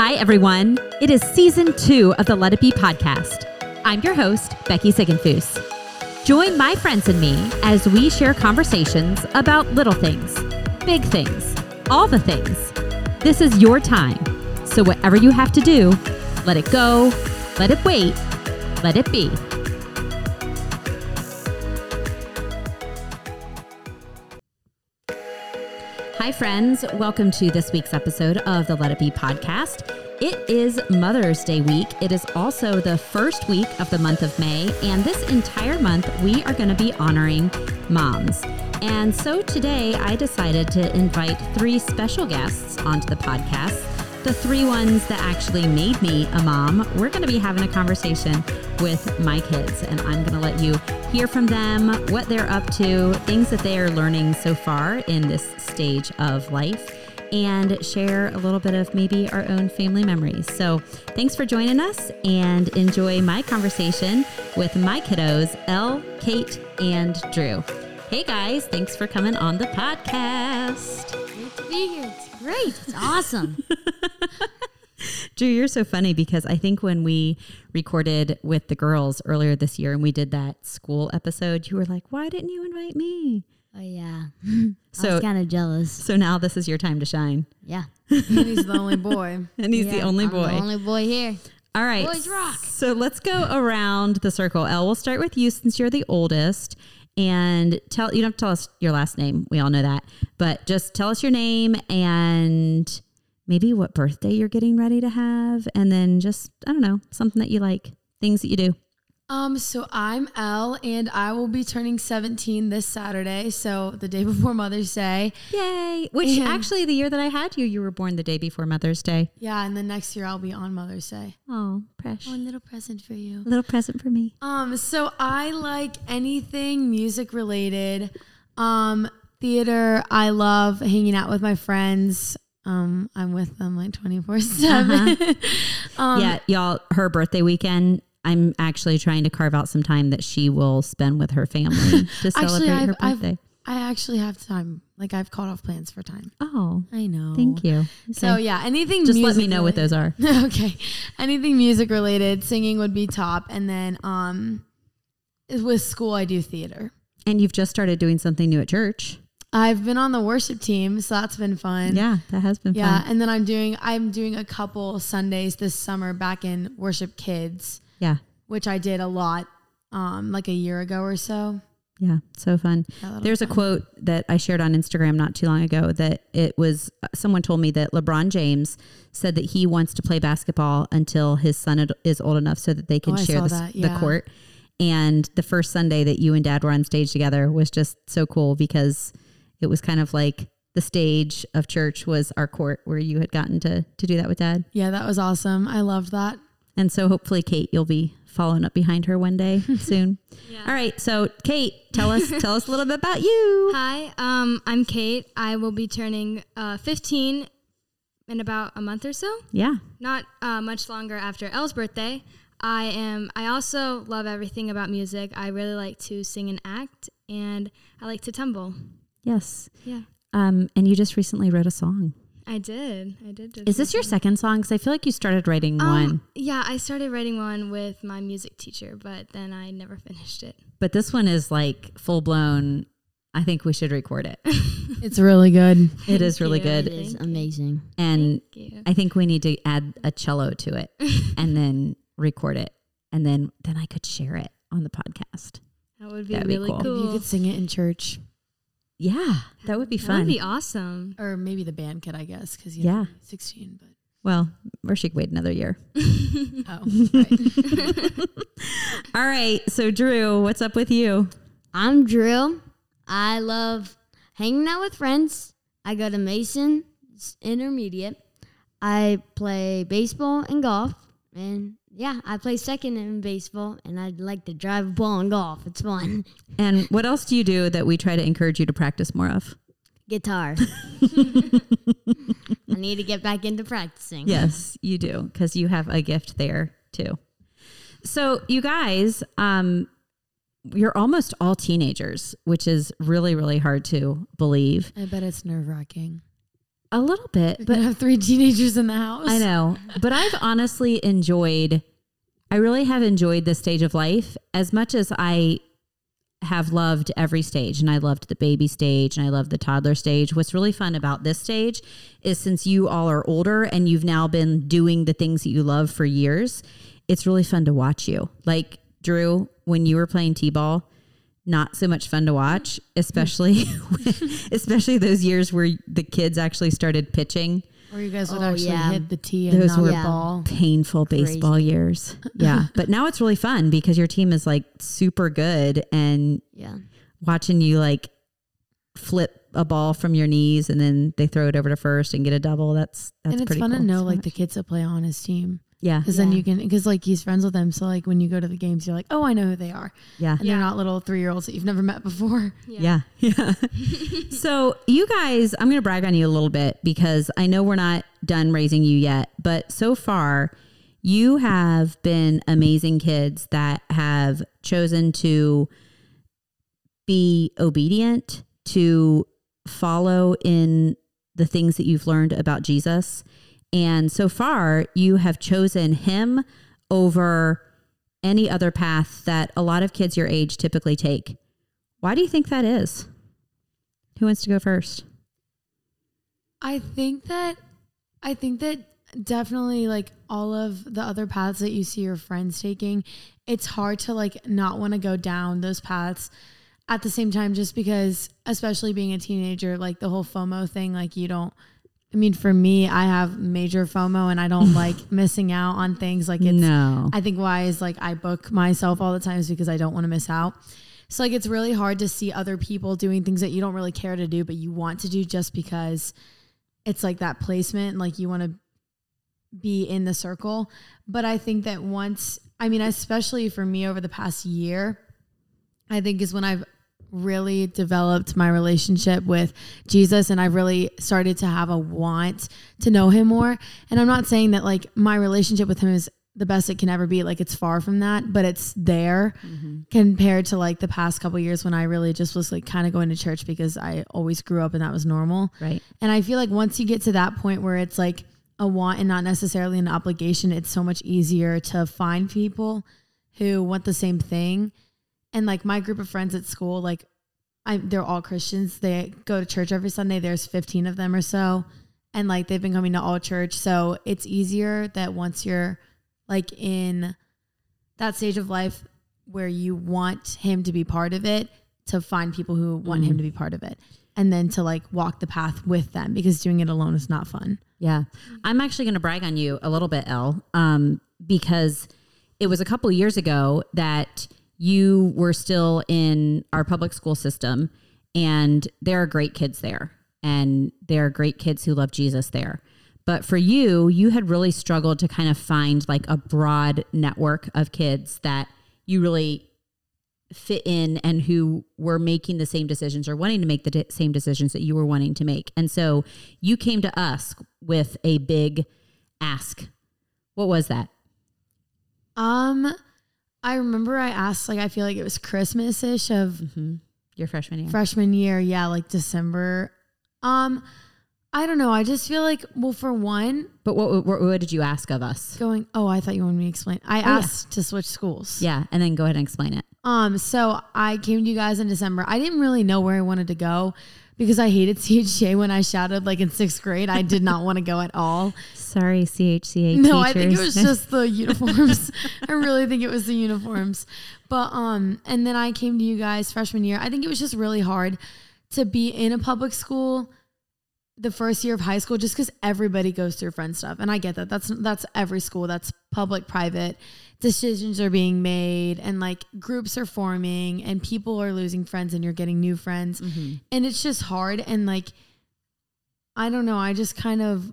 Hi, everyone. It is season two of the Let It Be podcast. I'm your host, Becky Ziegenfuss. Join my friends and me as we share conversations about little things, big things, all the things. This is your time. So, whatever you have to do, let it go, let it wait, let it be. Hi, friends. Welcome to this week's episode of the Let It Be podcast. It is Mother's Day week. It is also the first week of the month of May. And this entire month, we are going to be honoring moms. And so today, I decided to invite three special guests onto the podcast. The three ones that actually made me a mom. We're going to be having a conversation with my kids, and I'm going to let you hear from them, what they're up to, things that they are learning so far in this stage of life, and share a little bit of maybe our own family memories. So, thanks for joining us and enjoy my conversation with my kiddos, Elle, Kate, and Drew. Hey guys, thanks for coming on the podcast. Great to be here. It's great. It's awesome. Drew, you're so funny because I think when we recorded with the girls earlier this year and we did that school episode, you were like, why didn't you invite me? oh yeah. So- I was kind of jealous. So now this is your time to shine. Yeah. And he's the only boy. And he's the Yeah, only I'm boy. The only boy here. All right. Boys rock. So let's go around the circle. Elle, we'll start with you since you're the oldest. And tell you don't have to tell us your last name. We all know that. But just tell us your name and maybe what birthday you're getting ready to have. And then just, I don't know, something that you like, things that you do. Um, so I'm Elle, and I will be turning 17 this Saturday. So the day before Mother's Day. Yay. Which And- actually, the year that I had you, you were born the day before Mother's Day. Yeah, and then next year I'll be on Mother's Day. Oh, precious. One little present for you. little present for me. Um, so I like anything music related. Um, theater. I love hanging out with my friends. Um, I'm with them like 24 seven. Um, yeah, y'all, her birthday weekend, I'm actually trying to carve out some time that she will spend with her family to celebrate I've, her I've, birthday. I actually have time. Like I've called off plans for time. oh, I know. thank you. So yeah, anything. just let me know what those are. okay, anything music related, singing would be top, and then um, with school I do theater. And you've just started doing something new at church. I've been on the worship team, so that's been fun. Yeah, that has been fun. yeah, fun. and then I'm doing I'm doing a couple Sundays this summer back in worship kids, Yeah, which I did a lot, um, like a year ago or so. yeah, so fun. There's be a quote that I shared on Instagram not too long ago that it was someone told me that LeBron James said that he wants to play basketball until his son is old enough so that they can Oh, share the, that, the court. And the first Sunday that you and dad were on stage together was just so cool because it was kind of like the stage of church was our court where you had gotten to to do that with dad. Yeah, that was awesome. I loved that. And so hopefully Kate you'll be following up behind her one day soon. All right, so Kate, tell us tell us a little bit about you. Hi, um, I'm Kate. I will be turning uh, 15 in about a month or so. Yeah. Not uh, much longer after Elle's birthday. I am. I also love everything about music. I really like to sing and act, and I like to tumble. Yes. Yeah, Um, and you just recently wrote a song. I did. I did. Is this your recently. second song? Because I feel like you started writing Um, one, Yeah, I started writing one with my music teacher, but then I never finished it. but this one is like full blown. I think we should record it. It's really good. It is really you. good. It is amazing. And Thank you. I think we need to add a cello to it and then record it. And then, then I could share it on the podcast. That would be That'd be really cool. cool. You could sing it in church, Yeah, that would be fun. That would be awesome. or maybe the band could, I guess, because Yeah. 16. But well, or she could wait another year. oh, right. All right. So, Drew, what's up with you? I'm Drew. I love hanging out with friends. I go to Mason Intermediate. I play baseball and golf. And yeah, I play second in baseball and I'd like to drive a ball in golf. It's fun. And what else do you do that we try to encourage you to practice more of? Guitar. I need to get back into practicing. Yes, you do, because you have a gift there too. So, you guys, um, you're almost all teenagers, which is really, really hard to believe. I bet it's nerve wracking. A little bit, But but have three teenagers in the house. I know. But I've honestly enjoyed, I really have enjoyed this stage of life as much as I have loved every stage. And I loved the baby stage and I love the toddler stage. What's really fun about this stage is since you all are older and you've now been doing the things that you love for years, it's really fun to watch you. Like Drew, when you were playing T ball, not so much fun to watch, mm. especially especially those years where the kids actually started pitching. Or you guys would Oh, actually yeah. hit the tee and Those not were the Yeah. ball. painful baseball years. Yeah. but now it's really fun because your team is like super good and Yeah. watching you like flip a ball from your knees and then they throw it over to first and get a double. That's that's and it's pretty fun cool. to know So like much- the kids that play on his team yeah. because then you can because like he's friends with them so like when you go to the games you're like oh I know who they are Yeah. and they're not little three year olds that you've never met before Yeah. Yeah. so, you guys, I'm going to brag on you a little bit because I know we're not done raising you yet, but so far, you have been amazing kids that have chosen to be obedient, to follow in the things that you've learned about Jesus. And so far, you have chosen him over any other path that a lot of kids your age typically take. Why do you think that is? Who wants to go first? I think that I think that definitely like all of the other paths that you see your friends taking, it's hard to like not want to go down those paths at the same time just because especially being a teenager, like the whole FOMO thing, like you don't I mean for me, I have major FOMO and I don't like missing out on things like it's no. I think why is like I book myself all the time is because I don't want to miss out. So like it's really hard to see other people doing things that you don't really care to do, but you want to do just because it's like that placement, like you want to be in the circle. But I think that once, I mean, especially for me over the past year, I think is when I've really developed my relationship with Jesus and I've really started to have a want to know him more. And I'm not saying that like my relationship with him is the best it can ever be. Like it's far from that, but it's there mm-hmm. compared to like the past couple years when I really just was like kind of going to church because I always grew up and that was normal. Right. And I feel like once you get to that point where it's like a want and not necessarily an obligation, it's so much easier to find people who want the same thing. And like my group of friends at school, like I they're all Christians. They go to church every Sunday. There's 15 of them or so. And like they've been coming to all church. So it's easier that once you're like in that stage of life where you want him to be part of it, to find people who want him to be part of it. And then to like walk the path with them because doing it alone is not fun. Yeah. I'm actually going to brag on you a little bit, Elle, um, because it was a couple years ago that you were still in our public school system, and there are great kids there, and there are great kids who love Jesus there. But for you, you had really struggled to kind of find like a broad network of kids that you really fit in and who were making the same decisions or wanting to make the same decisions that you were wanting to make. And so you came to us with a big ask. What was that? Um, I remember I asked, like, I feel like it was Christmas ish of Your freshman year. freshman year. Yeah, like December. Um, I don't know. I just feel like, well, for one, but what, what what did you ask of us? going, oh, I thought you wanted me to explain. I yeah. asked to switch schools. Yeah, and then go ahead and explain it. Um, so I came to you guys in December. I didn't really know where I wanted to go because I hated CHJ when I shouted like in sixth grade. I did not want to go at all. Sorry, CHCA No, I think it was just the uniforms. I really think it was the uniforms. But um and then I came to you guys freshman year. I think it was just really hard to be in a public school the first year of high school just cuz everybody goes through friend stuff. And I get that. That's that's every school. That's public, private. Decisions are being made and like groups are forming and people are losing friends and you're getting new friends. And it's just hard and like I don't know, I just kind of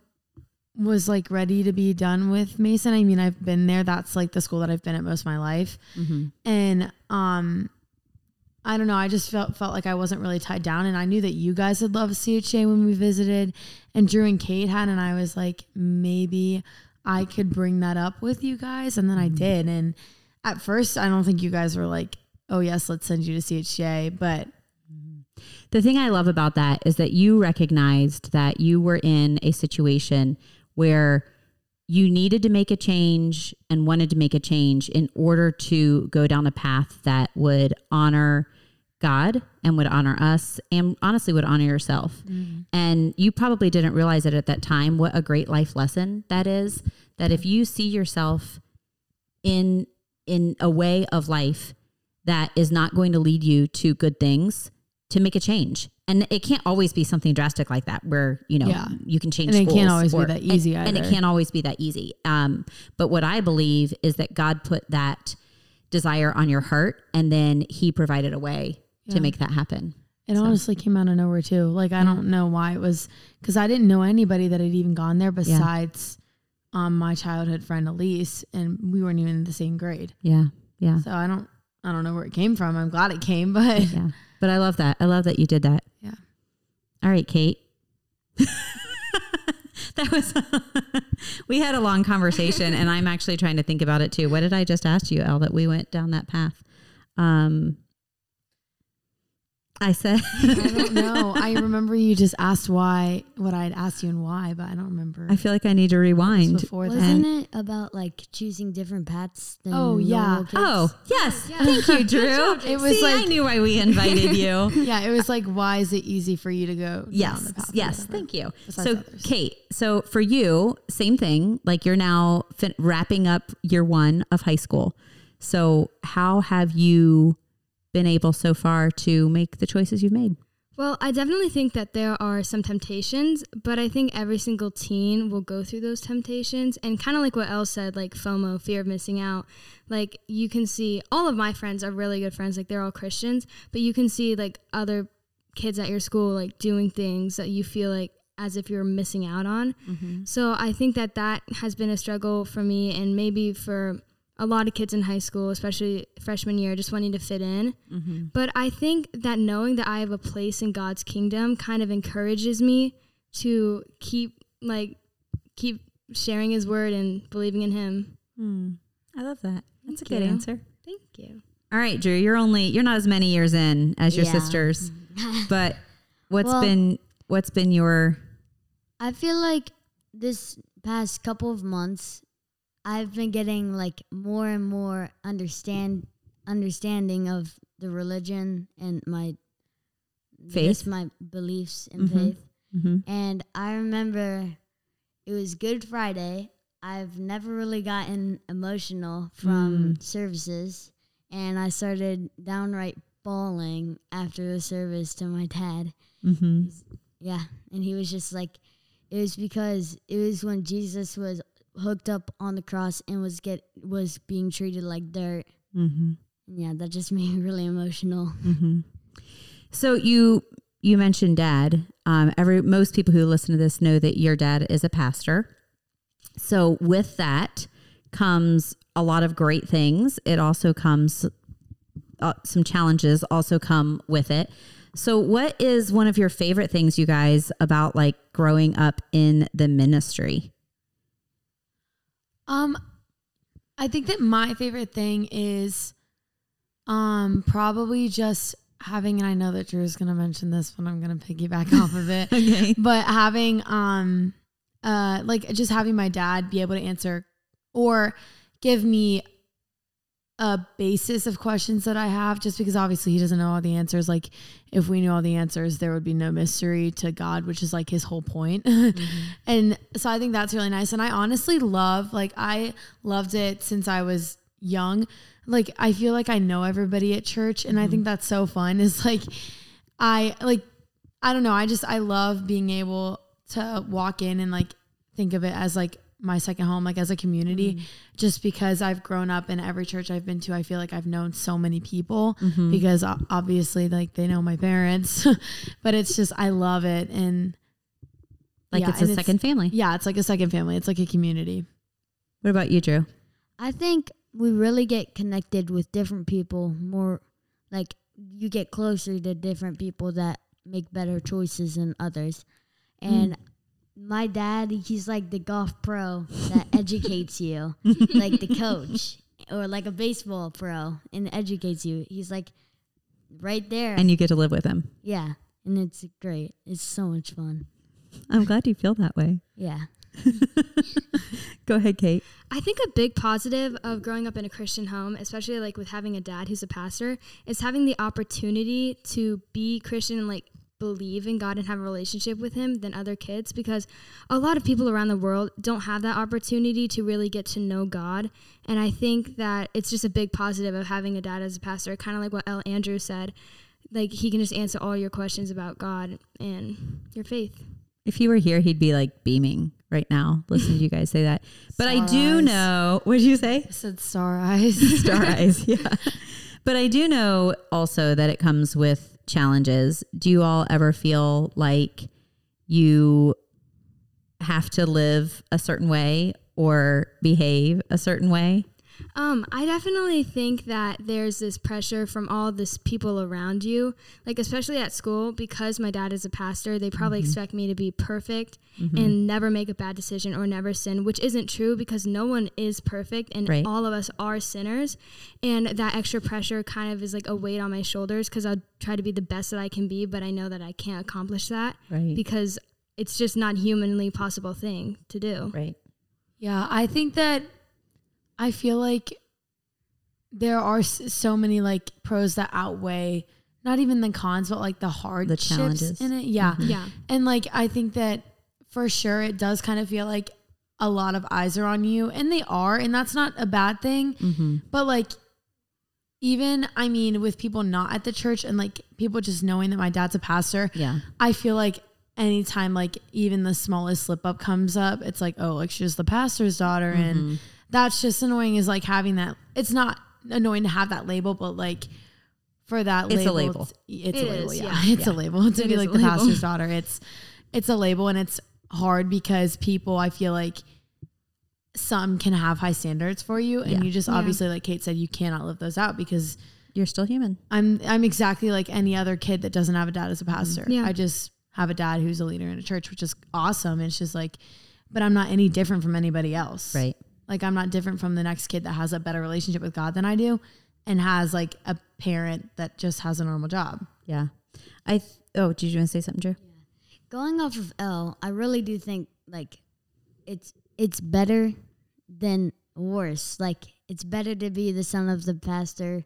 was like ready to be done with Mason. I mean, I've been there. That's like the school that I've been at most of my life. And um I don't know, I just felt felt like I wasn't really tied down and I knew that you guys had loved CHA when we visited and Drew and Kate had and I was like maybe I could bring that up with you guys and then I mm. did and at first I don't think you guys were like, "Oh yes, let's send you to CHA," but the thing I love about that is that you recognized that you were in a situation where you needed to make a change and wanted to make a change in order to go down a path that would honor God and would honor us and honestly would honor yourself. And you probably didn't realize it at that time what a great life lesson that is that if you see yourself in in a way of life that is not going to lead you to good things to make a change. And it can't always be something drastic like that where, you know, Yeah. you can change And it can't always be that easy and, and it can't always be that easy. Um, but what I believe is that God put that desire on your heart and then he provided a way to make that happen. It honestly came out of nowhere too. Like I don't know why it was because I didn't know anybody that had even gone there besides um, my childhood friend Elise, and we weren't even in the same grade. Yeah. Yeah. So I don't I don't know where it came from. I'm glad it came, but Yeah. But I love that. I love that you did that. Yeah. All right, Kate. that was we had a long conversation and I'm actually trying to think about it too. What did I just ask you, Elle, that we went down that path? Um I said I don't know. I remember you just asked why what I had asked you and why, but I don't remember. I feel like I need to It was rewind. before. Wasn't it about like choosing different paths? Than Oh, yeah. kids? Oh, yes. Thank you, Drew. It was See, I knew why we invited you. Yeah, it was like why is it easy for you to go down Yes, the path? yes. Thank you. Besides So, others. Kate, so for you, same thing. Like you're now fin- wrapping up year one of high school. So, how have you been able so far to make the choices you've made? Well, I definitely think that there are some temptations, but I think every single teen will go through those temptations. And kind of like what Elle said, like FOMO, fear of missing out. Like you can see all of my friends are really good friends, like they're all Christians, but you can see like other kids at your school like doing things that you feel like as if you're missing out on. Mm-hmm. So I think that that has been a struggle for me and maybe for a lot of kids in high school, especially freshman year, just wanting to fit in. Mm-hmm. But I think that knowing that I have a place in God's kingdom kind of encourages me to keep like keep sharing his word and believing in him. Hmm. I love that. That's a Thank good you. answer. Thank you. All right, Drew, you're only you're not as many years in as your Yeah. sisters, but what's Well- been what's been your I feel like this past couple of months, I've been getting like more and more understand understanding of the religion and my Faith? my beliefs in Mhm. faith. Mhm. And I remember it was Good Friday. I've never really gotten emotional from services, and I started downright bawling after the service to my dad. Mm-hmm. Yeah, and he was just like, it was because it was when Jesus was hooked up on the cross and was get was being treated like dirt. Mhm. Yeah, that just made me really emotional. Mm-hmm. So you you mentioned dad. Um, every most people who listen to this know that your dad is a pastor. So with that comes a lot of great things. It also comes uh, some challenges also come with it. So what is one of your favorite things you guys about like growing up in the ministry? Um, I think that my favorite thing is, um, probably just having, and I know that Drew's gonna mention this, but I'm gonna piggyback off of it. Okay. But having, um, uh, like just having my dad be able to answer or give me a basis of questions that I have, just because obviously he doesn't know all the answers. Like, if we knew all the answers, there would be no mystery to God, which is like his whole point. Mm-hmm. and so I think that's really nice. And I honestly love, like, I loved it since I was young. Like, I feel like I know everybody at church, and I think mm-hmm. that's so fun. Is like, I like, I don't know. I just, I love being able to walk in and like think of it as like my second home, like as a community, mm. just because I've grown up in every church I've been to. I feel like I've known so many people mm-hmm. because obviously, like, they know my parents, but it's just, I love it. And Like Yeah, it's a and second family. yeah, it's like a second family, it's like a community. What about you, Drew? I think we really get connected with different people more like you get closer to different people that make better choices than others. And mm. My dad, he's like the golf pro that educates you, like the coach or like a baseball pro and educates you. He's like right there. And you get to live with him. yeah. and it's great. It's so much fun. I'm glad you feel that way. Yeah. Go ahead, Kate. I think a big positive of growing up in a Christian home, especially like with having a dad who's a pastor, is having the opportunity to be Christian and like believe in God and have a relationship with Him than other kids because a lot of people around the world don't have that opportunity to really get to know God. And I think that it's just a big positive of having a dad as a pastor, kind of like what Elle and Drew said. Like he can just answer all your questions about God and your faith. If he were here, he'd be like beaming right now. Listen to you guys say that. But I do eyes. know. What did you say? I said star eyes. Star eyes. Yeah. But I do know also that it comes with challenges. Do you all ever feel like you have to live a certain way or behave a certain way? Um, I definitely think that there's this pressure from all this people around you, like especially at school, because my dad is a pastor. They probably Mm-hmm. expect me to be perfect and never make a bad decision or never sin, which isn't true because no one is perfect and Right. all of us are sinners. And that extra pressure kind of is like a weight on my shoulders because I'll try to be the best that I can be, but I know that I can't accomplish that Right. because it's just not humanly possible thing to do. Right. Yeah, I think that I feel like there are so many like pros that outweigh not even the cons, but like the hardships challenges. in it. Yeah. Yeah. And like I think that for sure it does kind of feel like a lot of eyes are on you and they are and that's not a bad thing. Mm-hmm. But like even I mean with people not at the church and like people just knowing that my dad's a pastor, Yeah. I feel like anytime like even the smallest slip up comes up, it's like, oh, like she's the pastor's daughter. Mm-hmm. And that's just annoying is like having that. It's not annoying to have that label, but like for that It's a label, label. It's, it's It a label. is, yeah. yeah. It's a label to It be like the label. pastor's daughter. It's, it's a label and it's hard because people, I feel like some can have high standards for you. And Yeah. you just Yeah. obviously, like Kate said, you cannot live those out because You're still human. I'm I'm exactly like any other kid that doesn't have a dad as a pastor. Yeah. I just have a dad who's a leader in a church, which is awesome. It's just like, but I'm not any different from anybody else. Right. Like I'm not different from the next kid that has a better relationship with God than I do, and has like a parent that just has a normal job. Yeah. I, th- oh, did you want to say something, Drew? Going off of Elle, I really do think like it's it's better than worse. Like it's better to be the son of the pastor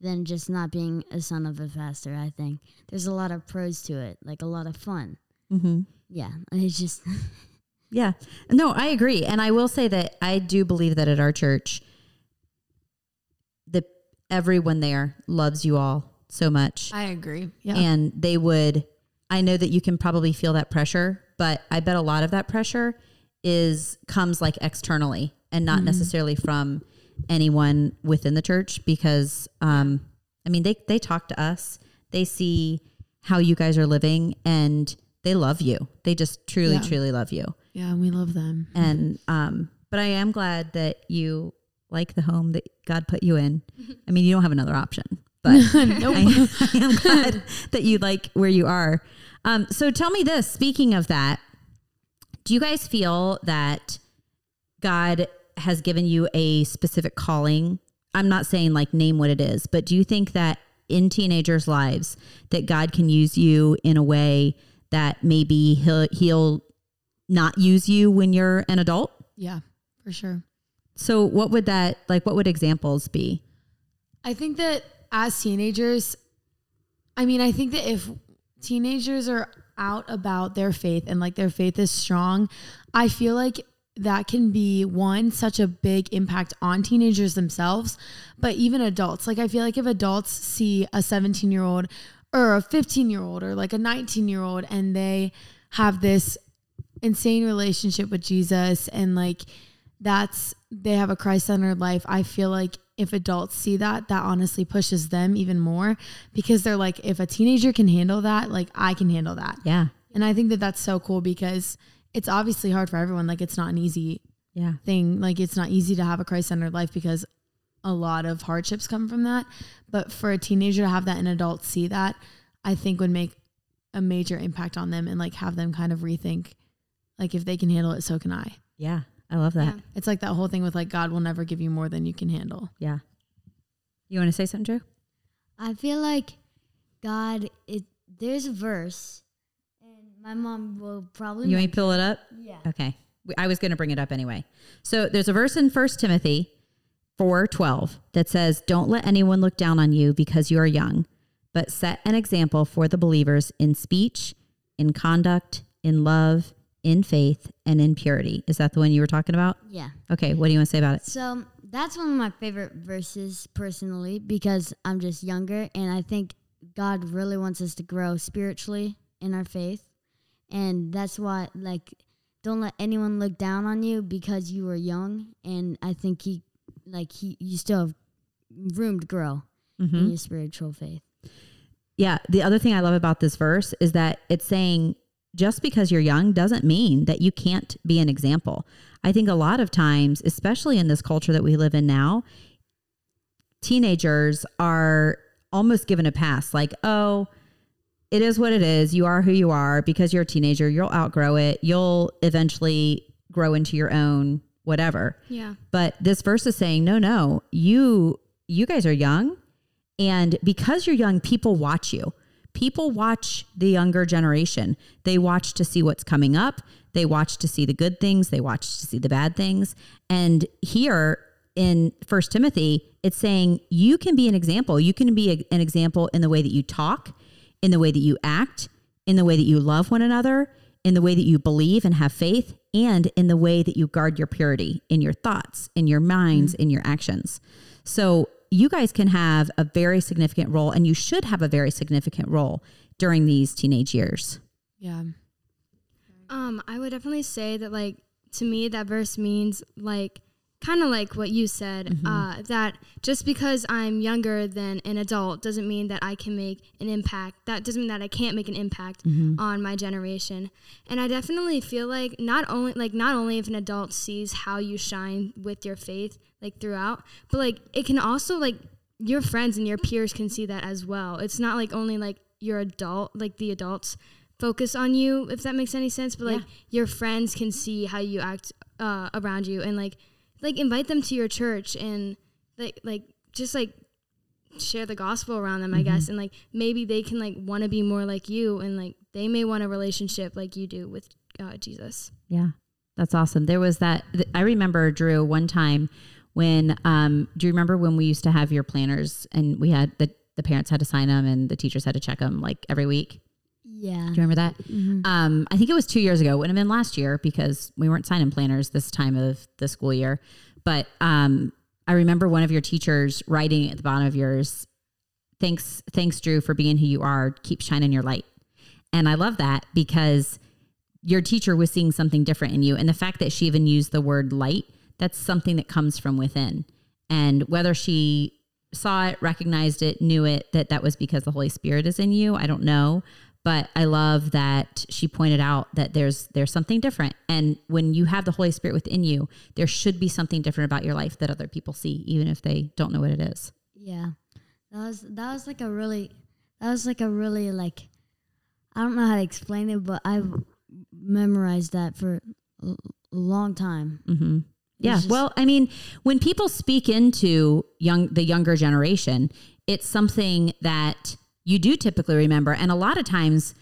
than just not being a son of a pastor. I think there's a lot of pros to it, like a lot of fun. Mm-hmm. Yeah, it's just Yeah. No, I agree. And I will say that I do believe that at our church, the everyone there loves you all so much. I agree. Yeah. And they would I know that you can probably feel that pressure, but I bet a lot of that pressure is comes like externally and not necessarily from anyone within the church because um I mean they they talk to us. They see how you guys are living and they love you. They just truly Yeah. truly love you yeah, we love them. and um but i am glad that you like the home that god put you in. I mean you don't have another option but I, I am glad that you like where you are. Um so tell me this speaking of that do you guys feel that god has given you a specific calling? I'm not saying like name what it is but do you think that in teenagers lives that god can use you in a way that maybe he'll he'll not use you when you're an adult. Yeah, for sure. So what would that like what would examples be? I think that as teenagers, I mean, I think that if teenagers are out about their faith and like their faith is strong, I feel like that can be one such a big impact on teenagers themselves, but even adults. Like I feel like if adults see a 17 year old or a 15 year old or like a 19 year old and they have this insane relationship with Jesus and like that's they have a Christ centered life. I feel like if adults see that, that honestly pushes them even more because they're like, if a teenager can handle that, like I can handle that. Yeah. And I think that that's so cool because it's obviously hard for everyone. Like it's not an easy Yeah. thing. Like it's not easy to have a Christ centered life because a lot of hardships come from that. But for a teenager to have that and adults see that, I think would make a major impact on them and like have them kind of rethink like if they can handle it, so can I. Yeah. I love that. Yeah. It's like that whole thing with like God will never give you more than you can handle. Yeah. You want to say something, Drew? I feel like God it there's a verse, and my mom will probably. You want me mention- to pull it up? Yeah. Okay. I was going to bring it up anyway. So there's a verse in First Timothy 4:12 that says, "Don't let anyone look down on you because you are young, but set an example for the believers in speech, in conduct, in love, in faith, and in purity." Is that the one you were talking about? Yeah. Okay, what do you want to say about it? So that's one of my favorite verses personally because I'm just younger and I think God really wants us to grow spiritually in our faith. And that's why like don't let anyone look down on you because you are young and I think he like he you still have room to grow Mm-hmm. in your spiritual faith. Yeah, the other thing I love about this verse is that it's saying just because you're young doesn't mean that you can't be an example. I think a lot of times, especially in this culture that we live in now, teenagers are almost given a pass like, oh, it is what it is. You are who you are because you're a teenager. You'll outgrow it. You'll eventually grow into your own whatever. Yeah. But this verse is saying, no, no, you you guys are young, and because you're young, people watch you. People watch the younger generation. They watch to see what's coming up. They watch to see the good things. They watch to see the bad things. And here in First Timothy, it's saying you can be an example. You can be a- an example in the way that you talk, in the way that you act, in the way that you love one another, in the way that you believe and have faith, and in the way that you guard your purity in your thoughts, in your minds, mm. in your actions. So you guys can have a very significant role, and you should have a very significant role during these teenage years. Yeah. Um, I would definitely say that like to me that verse means like kind of like what you said uh, that just because I'm younger than an adult doesn't mean that I can make an impact. That doesn't mean that I can't make an impact on my generation. And I definitely feel like not only like not only if an adult sees how you shine with your faith like throughout, but like it can also like your friends and your peers can see that as well. It's not like only like your adult like the adults focus on you if that makes any sense but like your friends can see how you act uh, around you and like like invite them to your church and like like just like share the gospel around them i guess and like maybe they can like want to be more like you and like they may want a relationship like you do with uh, jesus Yeah, that's awesome. There was that. th- I remember Drew one time when. Um, do you remember when we used to have your planners and we had the the parents had to sign them and the teachers had to check them like every week? Yeah. Do you remember that? Um, I think it was two years ago. It would have been last year because we weren't signing planners this time of the school year. But um, I remember one of your teachers writing at the bottom of yours, "Thanks, thanks, Drew, for being who you are. Keep shining your light." And I love that because your teacher was seeing something different in you, and the fact that she even used the word light, that's something that comes from within. And whether she saw it, recognized it, knew it, that that was because the Holy Spirit is in you, I don't know but I love that she pointed out that there's there's something different and when you have the Holy Spirit within you there should be something different about your life that other people see even if they don't know what it is. Yeah. That was that was like a really that was like a really like I don't know how to explain it, but i've memorized that for a long time. Mhm. Yeah. just- well, I mean, when people speak into young the younger generation, it's something that you do typically remember and a lot of times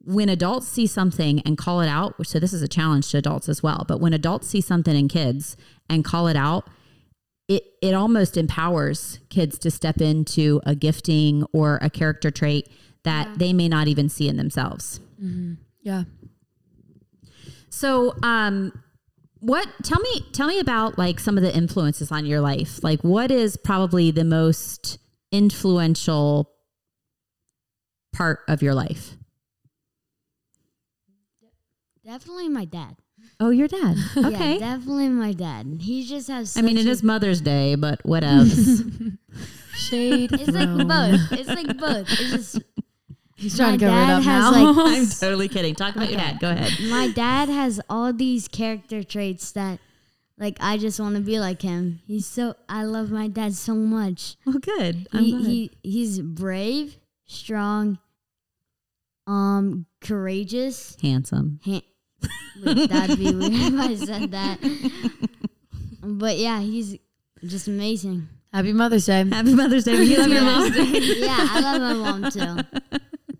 when adults see something and call it out, so this is a challenge to adults as well, but when adults see something in kids and call it out, it it almost empowers kids to step into a gifting or a character trait that they may not even see in themselves. Yeah. So, um, what? Tell me, tell me about like some of the influences on your life. Like, what is probably the most influential part of your life? Definitely my dad. Oh, your dad. Yeah, Okay. definitely my dad. He just has I mean, such it a- is Mother's Day, but what else? Shade. It's like both. It's like both. It's just He's trying to My cover it dad has, now. like- I'm totally kidding. Talk about your dad. Go ahead. my dad has all these character traits that like I just want to be like him. He's so I love my dad so much. Well, good. I'm He, he he's brave, strong, um, courageous. Handsome. Han- Wait, that'd be weird if I said that. But yeah, he's just amazing. Happy Mother's Day. Happy Mother's Day. You love your mom. yeah, I love my mom too.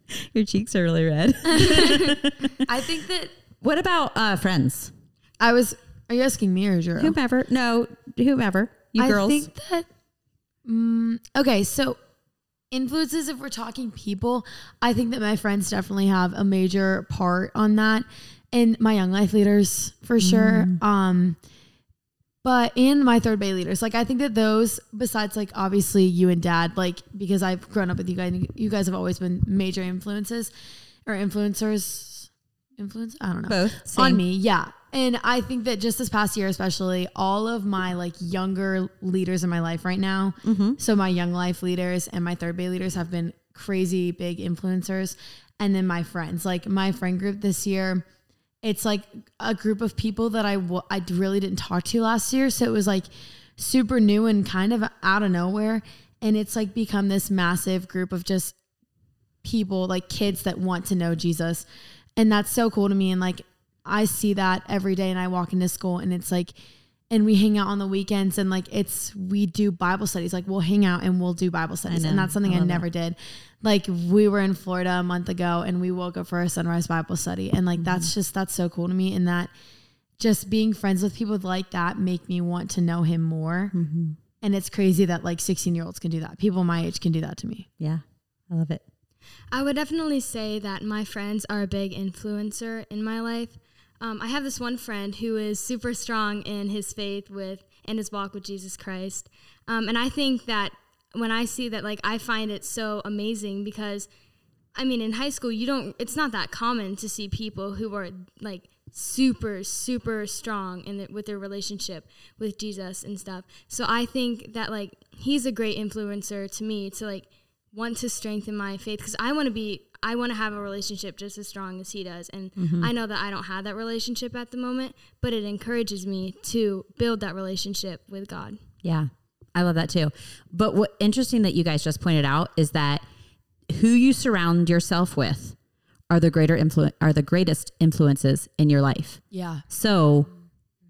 Your cheeks are really red. I think that what about uh, friends? I was. Are you asking me or Drew? Whomever. No, whomever. You I girls. think that. Mm, okay, so influences. If we're talking people, I think that my friends definitely have a major part on that, and my young life leaders for sure. Um, but in my third bay leaders, like I think that those, besides like obviously you and dad, like because I've grown up with you guys, you guys have always been major influences or influencers. Influence? I don't know Both. on me yeah and i think that just this past year especially all of my like younger leaders in my life right now mm-hmm. so my young life leaders and my third bay leaders have been crazy big influencers and then my friends like my friend group this year it's like a group of people that I w- I really didn't talk to last year so it was like super new and kind of out of nowhere and it's like become this massive group of just people like kids that want to know Jesus. And that's so cool to me. And like I see that every day and I walk into school and it's like and we hang out on the weekends and like it's we do Bible studies. Like we'll hang out and we'll do Bible studies. And that's something I I, love never did. Like we were in Florida a month ago and we woke up for a sunrise Bible study. And like mm-hmm. that's just that's so cool to me. And that just being friends with people like that make me want to know him more. Mm-hmm. And it's crazy that like 16 year olds can do that. People my age can do that to me. Yeah. I love it. I would definitely say that my friends are a big influencer in my life. Um, I have this one friend who is super strong in his faith with and his walk with Jesus Christ, um, and I think that when I see that, like, I find it so amazing because, I mean, in high school, you don't. It's not that common to see people who are like super super strong in the, with their relationship with Jesus and stuff. So I think that like he's a great influencer to me to like want to strengthen my faith because I want to be I want to have a relationship just as strong as he does and mm-hmm. I know that I don't have that relationship at the moment but it encourages me to build that relationship with God. Yeah. I love that too. But what interesting that you guys just pointed out is that who you surround yourself with are the greater influ- are the greatest influences in your life. Yeah. So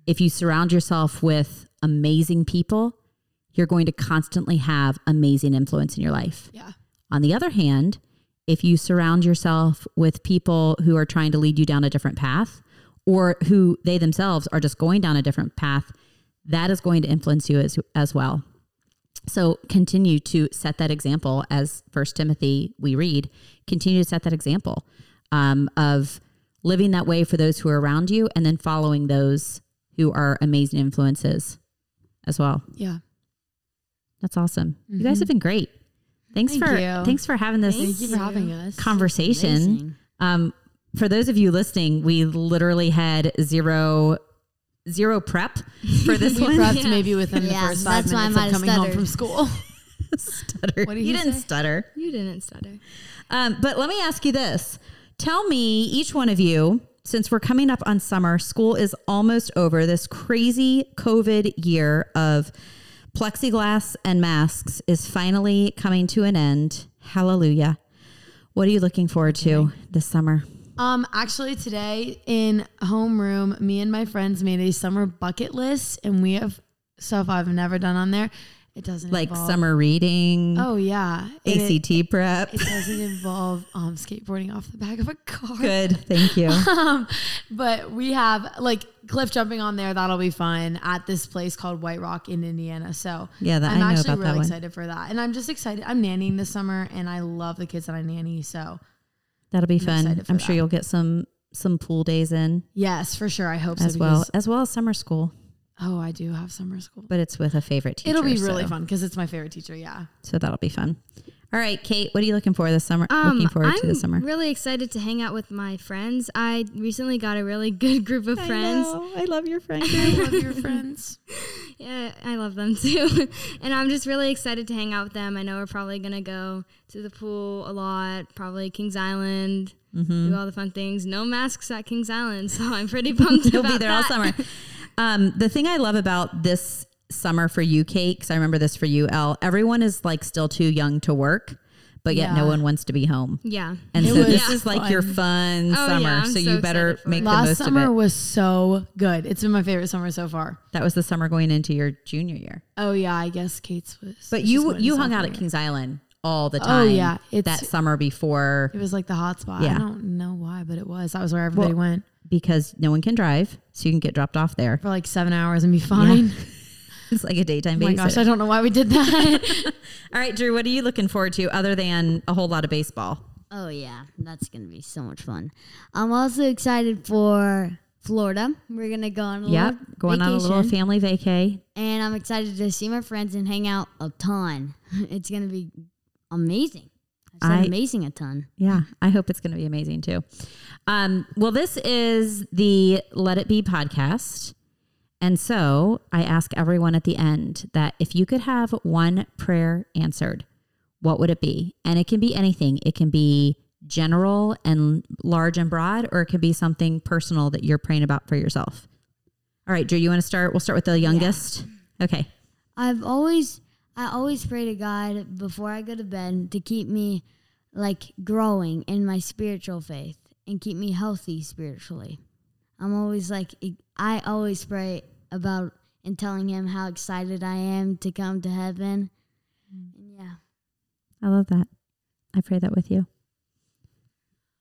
if you surround yourself with amazing people, you're going to constantly have amazing influence in your life. Yeah. On the other hand, if you surround yourself with people who are trying to lead you down a different path or who they themselves are just going down a different path, that is going to influence you as, as well. So continue to set that example as First Timothy we read. Continue to set that example um, of living that way for those who are around you, and then following those who are amazing influences as well. Yeah. That's awesome. You guys have been great. Thanks Thank for you. thanks for having this Thank you for having us. conversation. Um, for those of you listening, we literally had zero zero prep for this We one. prepped maybe within Yeah, the first five that's why I minutes of have coming home from school. stutter. What did you he didn't say? stutter. You didn't stutter. Um, but let me ask you this. Tell me, each one of you, since we're coming up on summer, school is almost over. This crazy COVID year of plexiglass and masks is finally coming to an end. Hallelujah. What are you looking forward to this summer? Um, actually, today in homeroom, me and my friends made a summer bucket list, and we have stuff I've never done on there. It doesn't Like involve, summer reading, Oh yeah, And it- ACT prep. It, doesn't involve um skateboarding off the back of a car. Good. Thank you. Um, but we have like cliff jumping on there. That'll be fun at this place called White Rock in Indiana. So Yeah, that- I'm I actually really excited for that. And I'm just excited. I'm nannying this summer, and I love the kids that I nanny. So That'll be I'm fun. I'm sure that. you'll get some some pool days in yes, for sure. I hope so. as well as well as summer school, Oh, I do have summer school. but it's with a favorite teacher. It'll be really so- fun because it's my favorite teacher. Yeah. So that'll be fun. All right, Kate, what are you looking for this summer? Um, looking forward I'm to this summer. really excited to hang out with my friends. I recently got a really good group of friends. I love your friends. I love your friends. Yeah, I love them too. and I'm just really excited to hang out with them. I know we're probably going to go to the pool a lot, probably Kings Island, Mm-hmm. do all the fun things. No masks at Kings Island, so I'm pretty pumped You'll about be there all summer. Um, the thing I love about this summer for you, Kate, because I remember this for you, Elle. Everyone is like still too young to work, but yet no one wants to be home. Yeah. And It so this was is like your fun Oh, summer. yeah, so so you better make it. the most of it. Summer was so good. It's been my favorite summer so far. That was the summer going into your junior year. Oh yeah, I guess Kate's was. But you you hung out at. Kings Island all the oh, time. Oh, yeah. it's, that summer before It was like the hot spot. Yeah. I don't know why, but it was. That was where everybody Well, went because no one can drive, so you can get dropped off there. for like seven hours and be fine. It's like a daytime Oh my gosh, I don't know why we did that. All right, Drew, what are you looking forward to other than a whole lot of baseball? Oh yeah, that's gonna be so much fun. I'm also excited for Florida. We're gonna go on a Yep, little going on a little family vacay. and I'm excited to see my friends and hang out a ton. It's gonna be amazing. I said I- amazing a ton. Yeah, I hope it's going to be amazing too. Um, well, this is the Let It Be podcast. And so I ask everyone at the end that if you could have one prayer answered, what would it be? And it can be anything. It can be general and large and broad, or it could be something personal that you're praying about for yourself. All right, Drew, you want to start? We'll start with the youngest. Okay. I've always I always pray to God before I go to bed to keep me like growing in my spiritual faith and keep me healthy spiritually. I'm always like I always pray about and telling him how excited I am to come to heaven. And yeah. I love that. I pray that with you.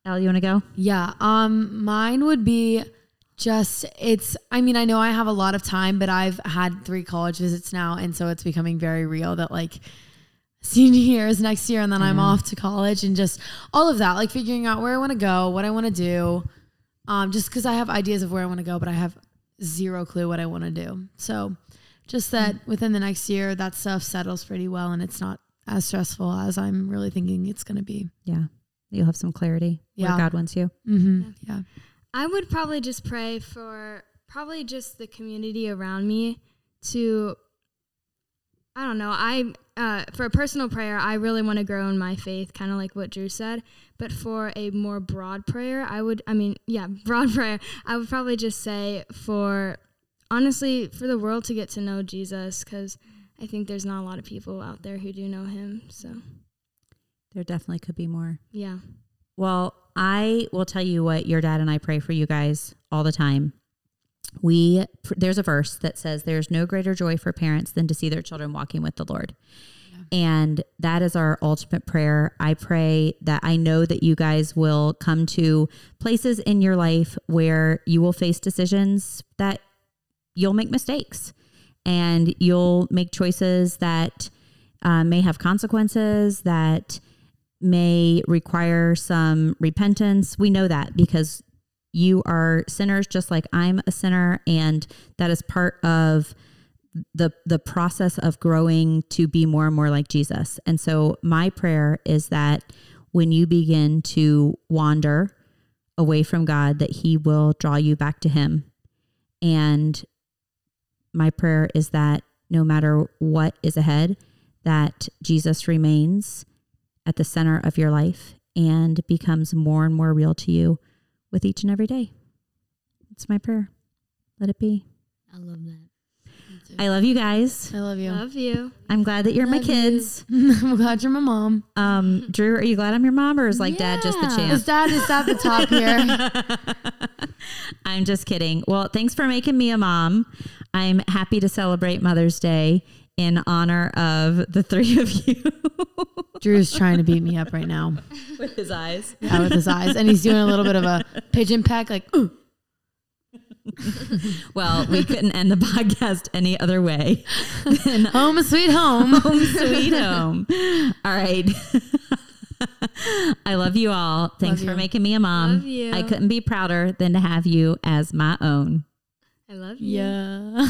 Elle, you want to go? yeah. Um, mine would be just it's I mean, I know I have a lot of time, but I've had three college visits now, and so it's becoming very real that like senior year is next year and then I'm off to college and just all of that, like figuring out where I want to go, what I want to do. Um, just because I have ideas of where I want to go, but I have zero clue what I want to do. So just that within the next year, that stuff settles pretty well and it's not as stressful as I'm really thinking it's going to be. Yeah. You'll have some clarity Yeah. where God wants you. Mm-hmm. Yeah. I would probably just pray for probably just the community around me to I don't know. I uh, for a personal prayer, I really want to grow in my faith, kind of like what Drew said. But for a more broad prayer, I would. I mean, yeah, broad prayer. I would probably just say for honestly for the world to get to know Jesus, because I think there's not a lot of people out there who do know Him. So There definitely could be more. yeah, Well, I will tell you what your dad and I pray for you guys all the time. We there's a verse that says there's no greater joy for parents than to see their children walking with the Lord. And that is our ultimate prayer. I pray that I know that you guys will come to places in your life where you will face decisions that you'll make mistakes and you'll make choices that uh, may have consequences that may require some repentance. We know that because you are sinners just like I'm a sinner and that is part of the the process of growing to be more and more like Jesus. And so my prayer is that when you begin to wander away from God that he will draw you back to him. And my prayer is that no matter what is ahead that Jesus remains at the center of your life and becomes more and more real to you with each and every day. It's my prayer. Let it be. I love that. I love you guys. I love you. love you. I'm glad that you're my Love you. kids. I'm glad you're my mom. Um, Drew, are you glad I'm your mom or is like dad just the Yeah. champ? His dad is at the top here. I'm just kidding. Well, thanks for making me a mom. I'm happy to celebrate Mother's Day in honor of the three of you Drew's trying to beat me up right now. with his eyes. Yeah, with his eyes. And he's doing a little bit of a pigeon peck, like, ooh. Well, we couldn't end the podcast any other way than Home sweet home. home sweet home. All right. I love you all. Thanks Love for you. making me a mom. Love you. I couldn't be prouder than to have you as my own. I love you. Yeah.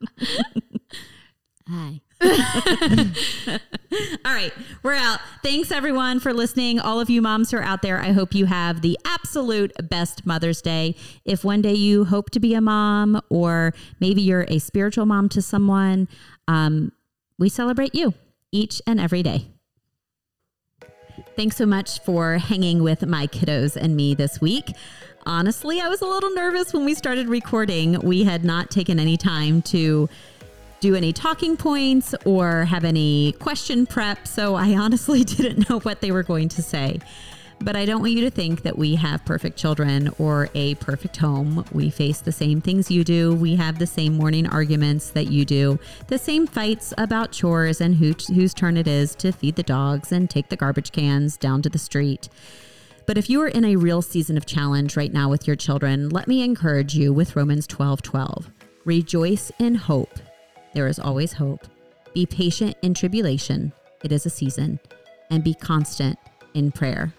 Hi. All right, we're out. Thanks everyone for listening. All of you moms who are out there, I hope you have the absolute best Mother's Day. If one day you hope to be a mom, or maybe you're a spiritual mom to someone, um, we celebrate you each and every day. Thanks so much for hanging with my kiddos and me this week. Honestly, I was a little nervous when we started recording. We had not taken any time to do any talking points or have any question prep. So I honestly didn't know what they were going to say. But I don't want you to think that we have perfect children or a perfect home. We face the same things you do. We have the same morning arguments that you do, the same fights about chores and who, whose turn it is to feed the dogs and take the garbage cans down to the street. But if you are in a real season of challenge right now with your children, let me encourage you with Romans 12 12. Rejoice in hope. There is always hope. Be patient in tribulation. It is a season. And be constant in prayer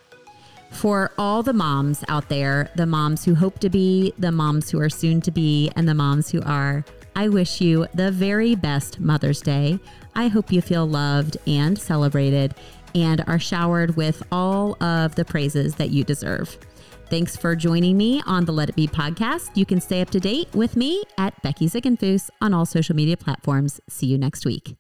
for all the moms out there, the moms who hope to be, the moms who are soon to be, and the moms who are. I wish you the very best Mother's Day. I hope you feel loved and celebrated and are showered with all of the praises that you deserve. Thanks for joining me on the Let It Be podcast. You can stay up to date with me at Becky Ziegenfuss on all social media platforms. See you next week.